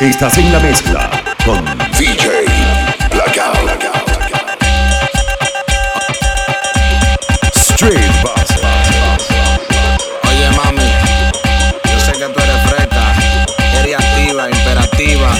Estás en la mezcla con DJ Blackout. Street Bass. Oye mami, yo sé que tú eres fresca, eres activa, imperativa,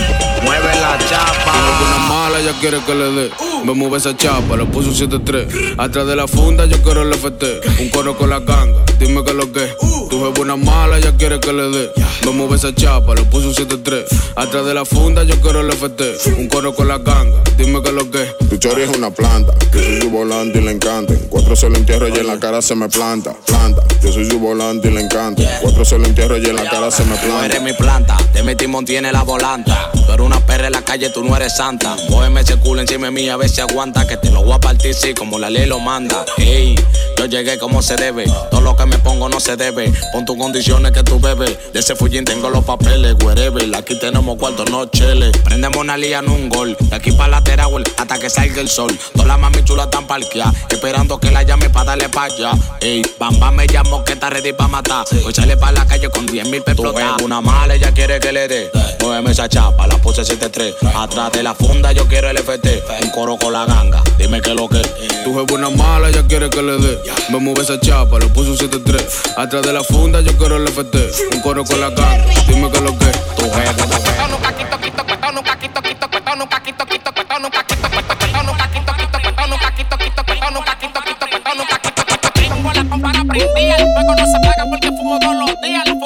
mueve la chapa. una mala, ella quiere que le dé. Me mueve esa chapa, le puso un 7-3. Atrás de la funda yo quiero el FT. Un coro con la ganga, dime que lo que. Tu jefe una mala, ella quiere que le dé. Me mueve esa chapa, le puso un 7-3. Atrás de la funda yo quiero el FT. Un coro con la ganga, dime que lo que. Tu chori es una planta, yo soy su volante y le encanta. En Cuatro se lo entierro y en la cara se me planta, planta. Yo soy su volante y le encanta. En Cuatro se lo entierro y en la cara se me Tú planta. eres mi planta, te metimos tiene la volanta. Tú eres una perra en la calle, tú no eres santa. Cógeme ese culo encima de mí a ver si aguanta. Que te lo voy a partir, sí, como la ley lo manda. Ey, yo llegué como se debe. Todo lo que me pongo no se debe. Pon tus condiciones que tú bebes. De ese fullín tengo los papeles, wherever. Aquí tenemos cuartos, no cheles. Prendemos una lía en un gol. De aquí para la Teragüel hasta que salga el sol. Todas las mami chulas están parqueadas. Esperando que la llame para darle pa' allá. Ey, bamba me llamo que está ready pa' matar. Hoy sale pa' la calle con 10 mil pesos. una mala, ella quiere que le dé. Muéveme esa chapa, la puse 7-3. Atrás de la funda yo quiero el FT. Un coro con la ganga, dime que lo que. Tu jefe una mala, ella quiere que le dé. Me mueve esa chapa, le puse un 7-3. Atrás de la funda yo quiero el FT. Un coro con la ganga, dime que lo que. Tu jefe, tu jefe. Prendida, el fuego no se apaga porque fumo todos los días.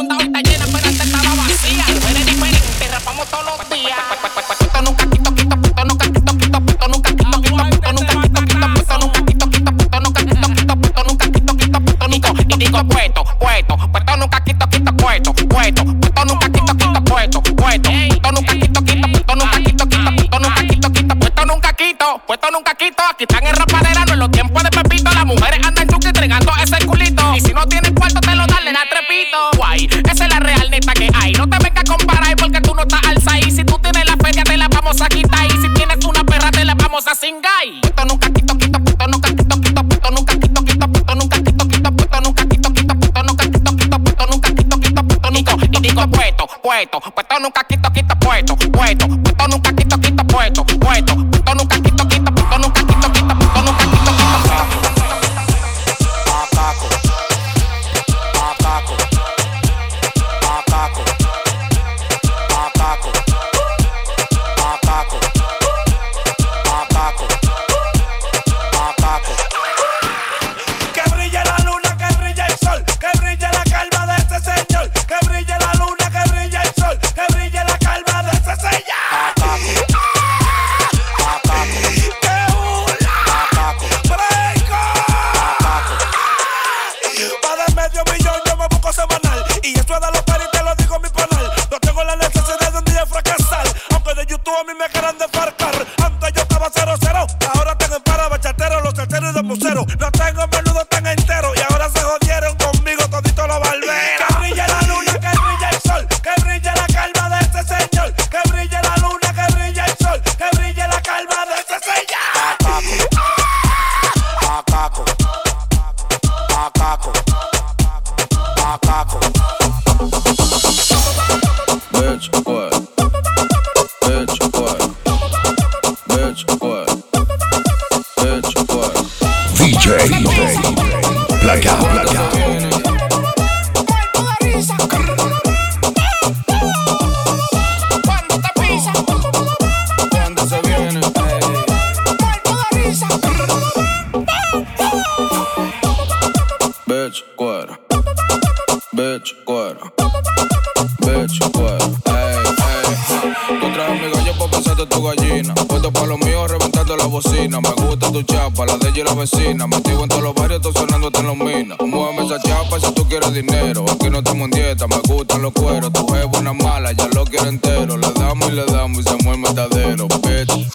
Los cueros. Tu es buena mala, ya lo quiero entero. Le damos y le damos y se mueve el matadero, bitch.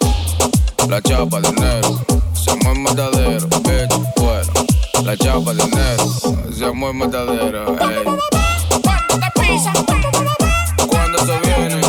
La chapa de enero, se mueve el matadero, bitch, cuero. La chapa de enero, se mueve el matadero, ey. cuando Cuando se viene,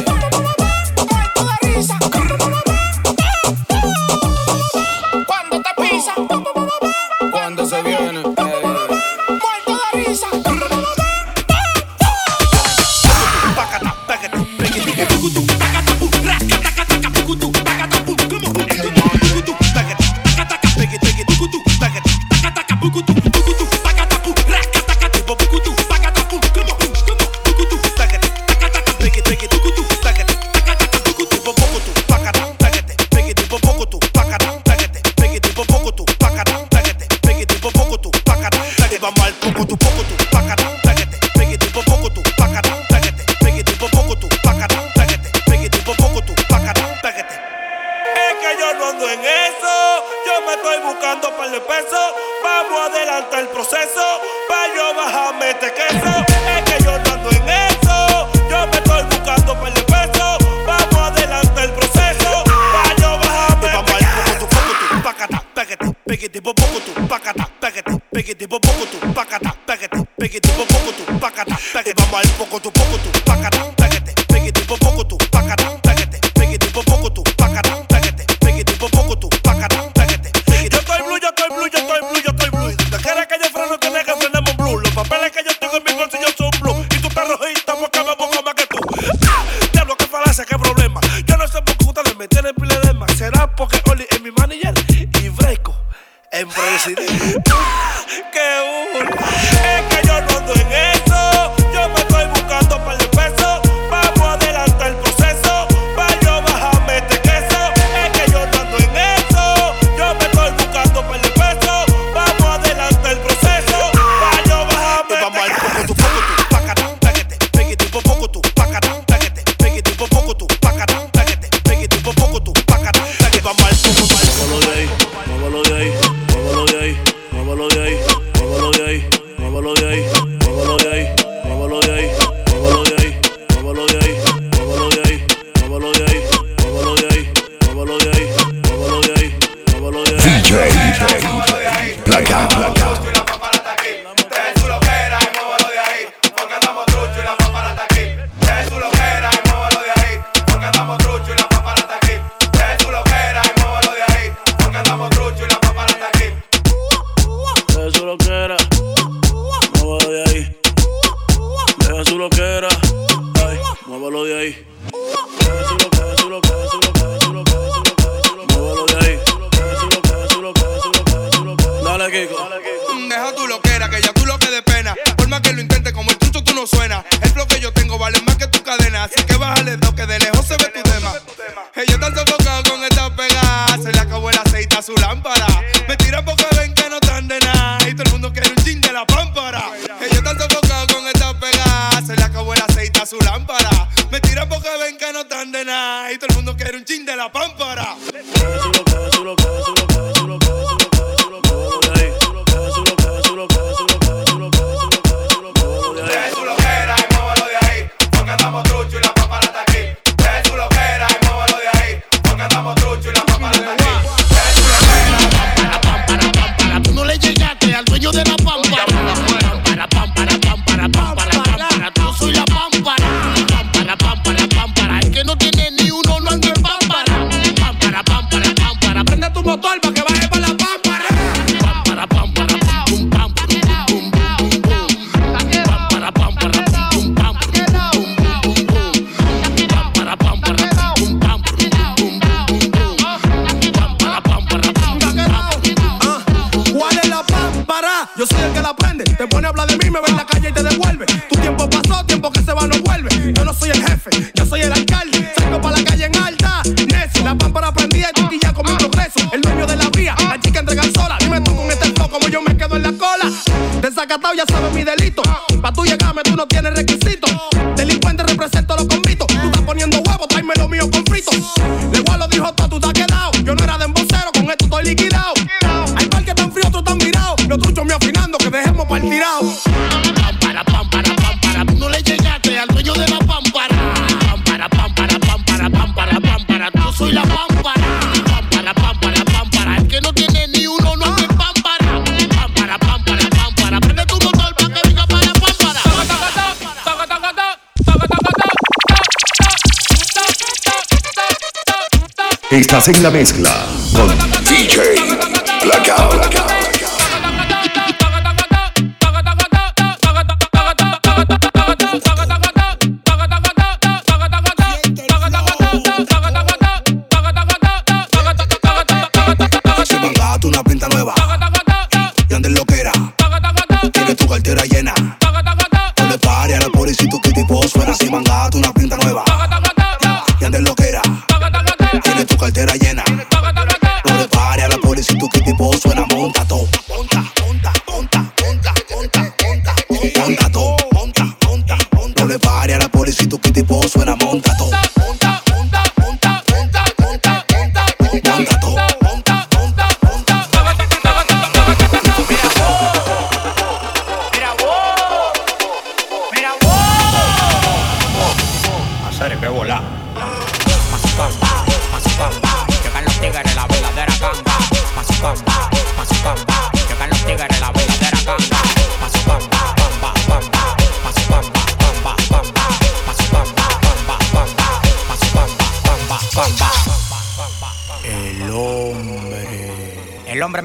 Mm, deja tu loquera, que ya tú lo que de pena. Por más que lo intentes, como el tuyo tú no suena. desacatado, ya sabes mi delito. Pa' tú llegarme, tú no tienes requisitos. Delincuente, represento los convitos. Tú estás poniendo huevos, tráeme lo mío con fritos. Igual lo dijo todo, tú estás quedado. Yo no era de embocero, con esto estoy liquidado. Hay par que tan frío, otro tan virado. Los truchos me afinando, que dejemos para el tirado. Estás en la mezcla.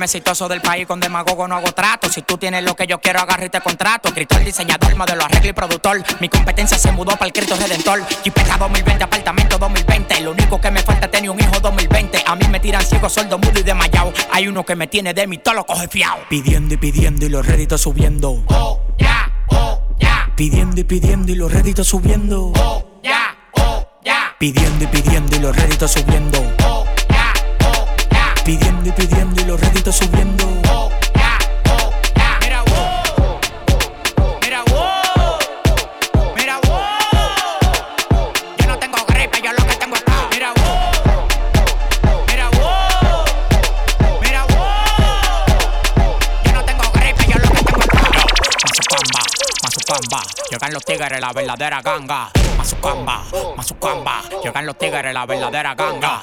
Más exitoso del país con demagogo no hago trato. Si tú tienes lo que yo quiero, agarro y te contrato. Escritor, diseñador, modelo, arreglo y productor. Mi competencia se mudó para el Cristo Redentor. Jipeta 2020, apartamento 2020. Lo único que me falta es tener un hijo 2020. A mí me tiran ciego, sordo, mudo y desmayado. Hay uno que me tiene de mí, todo lo coge fiao. Pidiendo y pidiendo y los réditos subiendo. Oh, ya, oh, ya. Pidiendo y pidiendo y los réditos subiendo. Oh, ya, oh, ya. Pidiendo y pidiendo y los réditos subiendo. Pidiendo y pidiendo y los réditos subiendo. Oh, oh. Mira, wow. Mira, wow. Mira, wow. Yo no tengo gripe, yo lo que tengo es. Mira, wow. Mira, wow. Mira, wow. Yo no tengo gripe, yo lo que tengo es paz. Mazupamba, Mazupamba, llegan los tigres, la verdadera ganga. Mazupamba, Mazupamba, llegan los tigres, la verdadera ganga.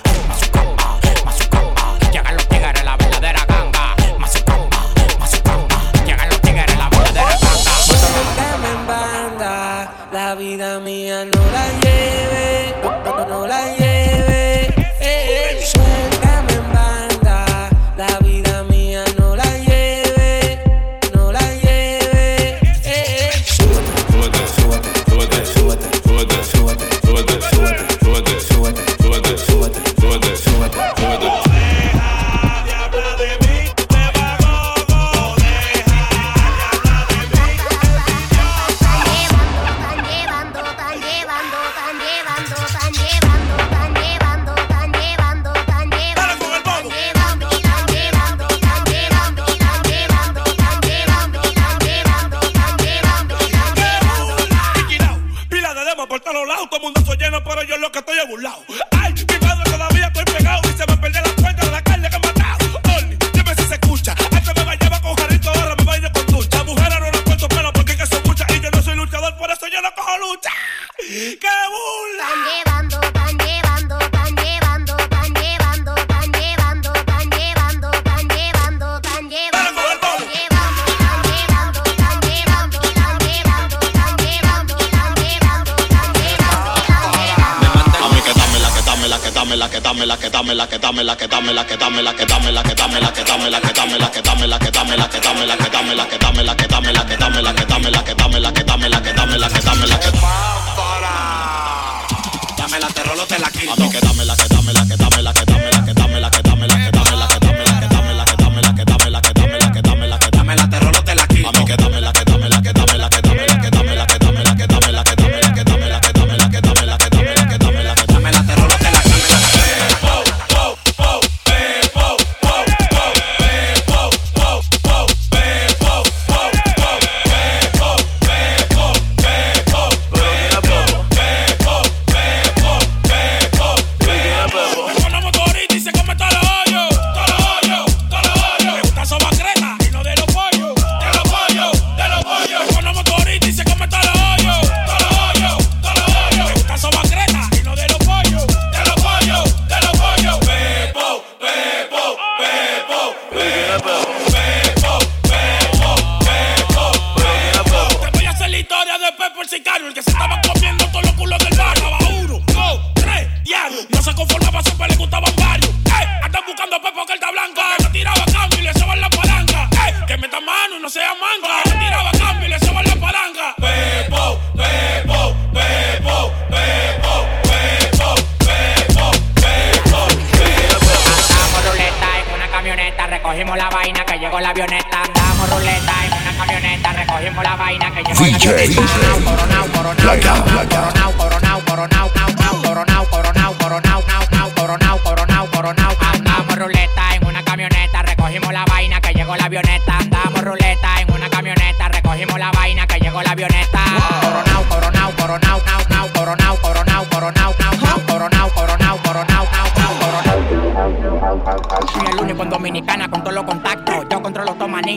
La que dame la que dame la que dame la que dame la que dame la que dame la que dame la que dame la que dame la que dame la que dame la que dame la que dame la que dame la que dame la que dame la que dame la que dame la que Dame la te rolo te la quito. A mí que dame la que dame la que dame la que dame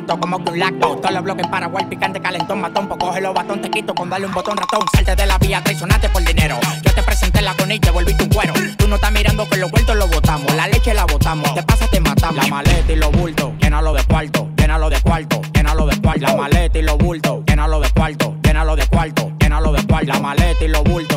frito como con lacto. Todos los bloques para el picante, calentón, matón. Pues coge los batón, te quito con darle un botón ratón. Salte de la vía, traicionaste por dinero. Yo te presenté la con y te volví tu cuero. Tú no estás mirando que los vueltos lo botamos. La leche la botamos. Te pasa, te matamos. La maleta y los bultos, llénalo de cuarto, llénalo de cuarto, llénalo de cuarto. La maleta y los bultos, llénalo de cuarto, llénalo de cuarto, llénalo de cuarto. La maleta y los bultos.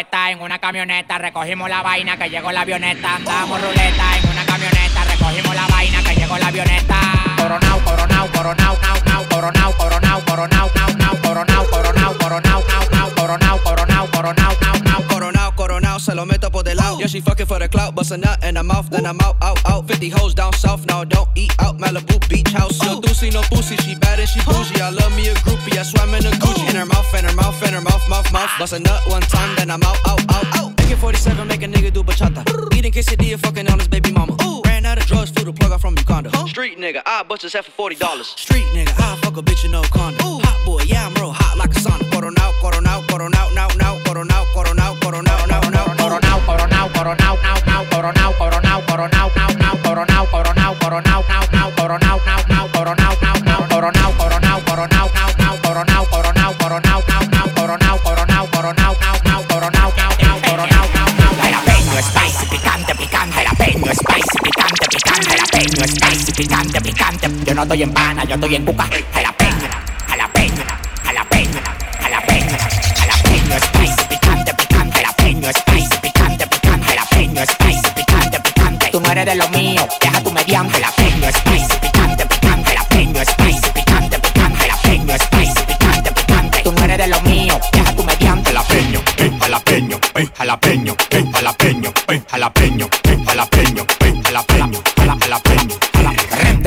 En una camioneta, recogimos la vaina que llegó la avioneta. Andamos ruleta en una camioneta, recogimos la vaina que llegó la avioneta. Coronao, coronao, coronao, nao, nao, coronao, coronao, coronao, nao, nao, coronao, coronao, coronao, nao, nao, coronao, coronao, coronao, nao, nao. Coronao, coronao, se lo meto por del lado. Yeah, she fucking for the clout, bust a nut in her mouth, then I'm out, out, out. 50 hoes down south, now don't eat out. Malibu beach house. No doozy, no pussy, she bad and she bougie. I love me a groupie, I swam in a Gucci. In her mouth, in her mouth, in her mouth, mouth, mouth. Ah. Bust a nut one time, then I'm out, out, out, out. AK-47, make a nigga do bachata. Eating quesadilla, fucking on his baby mama. Ooh. Ran out of drugs, flew the plug out from Uganda. Street nigga, I bust his head for $40. Street nigga, I fuck a bitch in no condom. Hot boy, yeah, I'm real hot like estoy en pana, yo estoy en cuca. A la peña, a la peña, a la peña, a la peña, a la peña, spice, picante, picante, la peña, spice, picante, picante, la peña, spice, picante, picante. Tú no eres de lo mío, deja tu mediante, la peña, spice, picante, picante, la peña, spice, picante, picante, la peña, spice, picante, picante. Tú no eres de lo mío, deja tu mediante, la peña, eh, jalapeño, eh, jalapeño, eh, jalapeño, eh, jalapeño.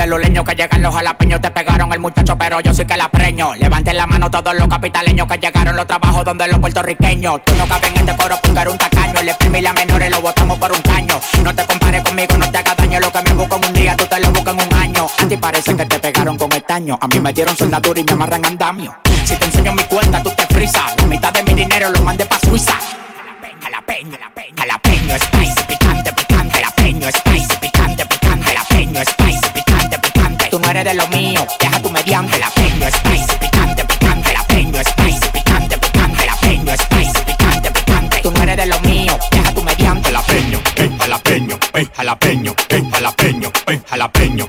Jalapeño. De los leños que llegan los jalapeños te pegaron el muchacho, pero yo sí que la preño. Levanten la mano todos los capitaleños que llegaron los trabajos donde los puertorriqueños. Tú no cabes en este coro porque eres un tacaño. Le primi la menores lo botamos por un caño. No te compares conmigo, no te hagas daño. Lo que me busco en un día, tú te lo buscas en un año. A ti parece que te pegaron con estaño. A mí me dieron soldadura y me amarran andamio. Si te enseño mi cuenta, tú te frisas. La mitad de mi dinero lo mandé pa' Suiza. Jalapeño, jalapeño, spicy, picante, picante. Jalapeño, spicy, picante, picante. Eres de lo mío, deja tu mediante. Jalapeño, spicy, picante, picante. Jalapeño, spicy, picante, picante. Jalapeño, spicy, picante, picante. Tú no eres de lo mío, deja tu mediante. Eh, jalapeño, eh, jalapeño, eh, jalapeño, eh, jalapeño, eh, jalapeño,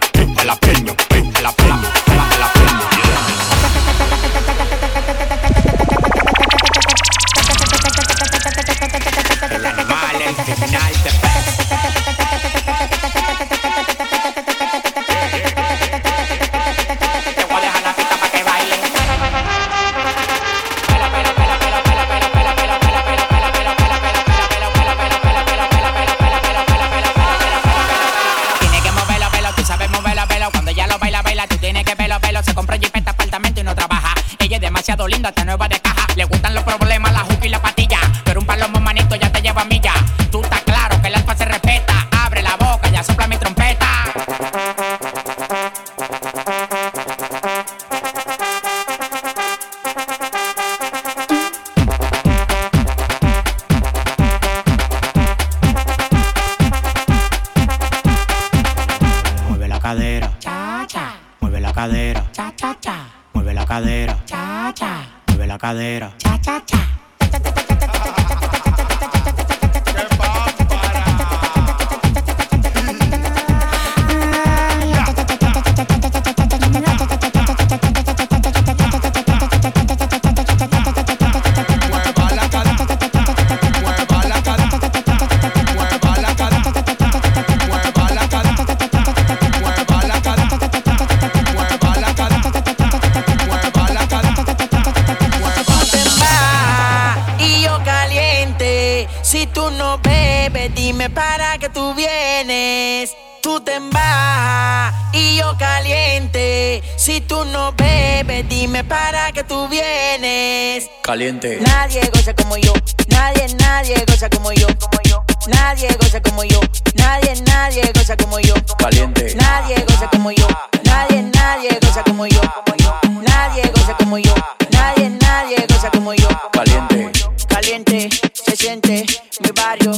Nadie goza como yo, nadie, nadie goza como yo, como yo. Nadie goza como yo, nadie, nadie goza como yo. Caliente. Nadie goza como yo, nadie, nadie goza como yo, como yo. Nadie goza como yo, nadie, nadie goza como yo. Caliente. Caliente, se siente mi barrio,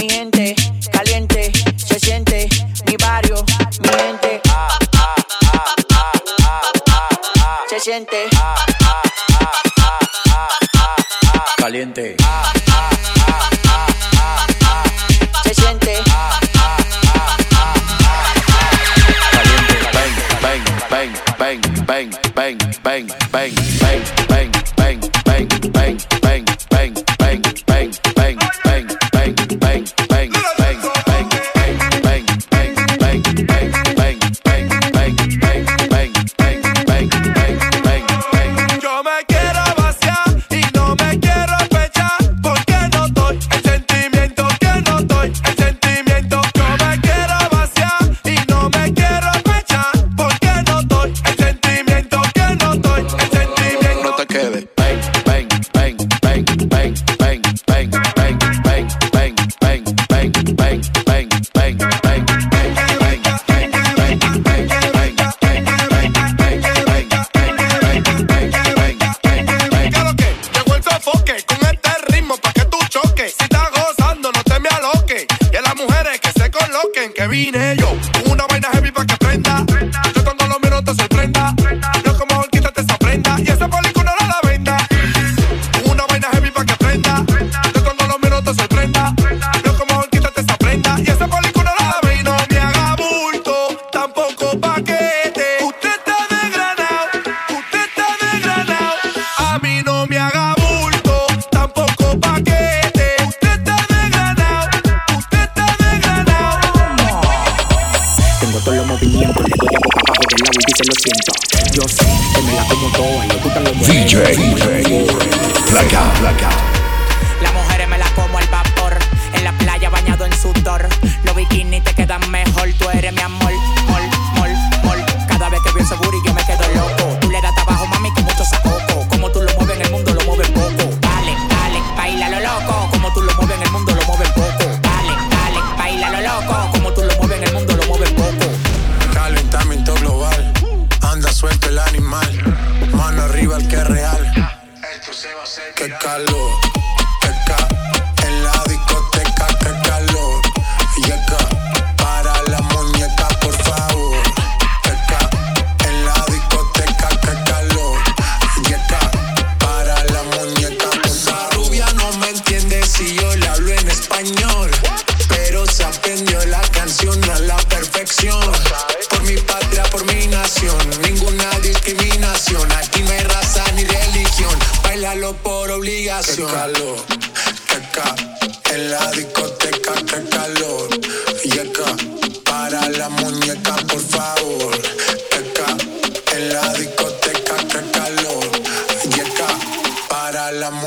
mi gente. Caliente,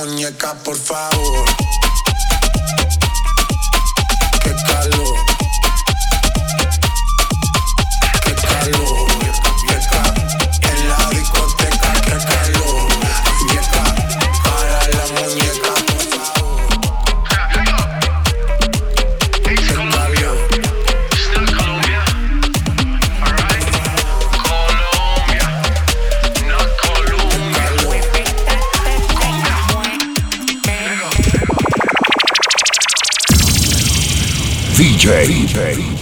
muñeca, por favor. VJ.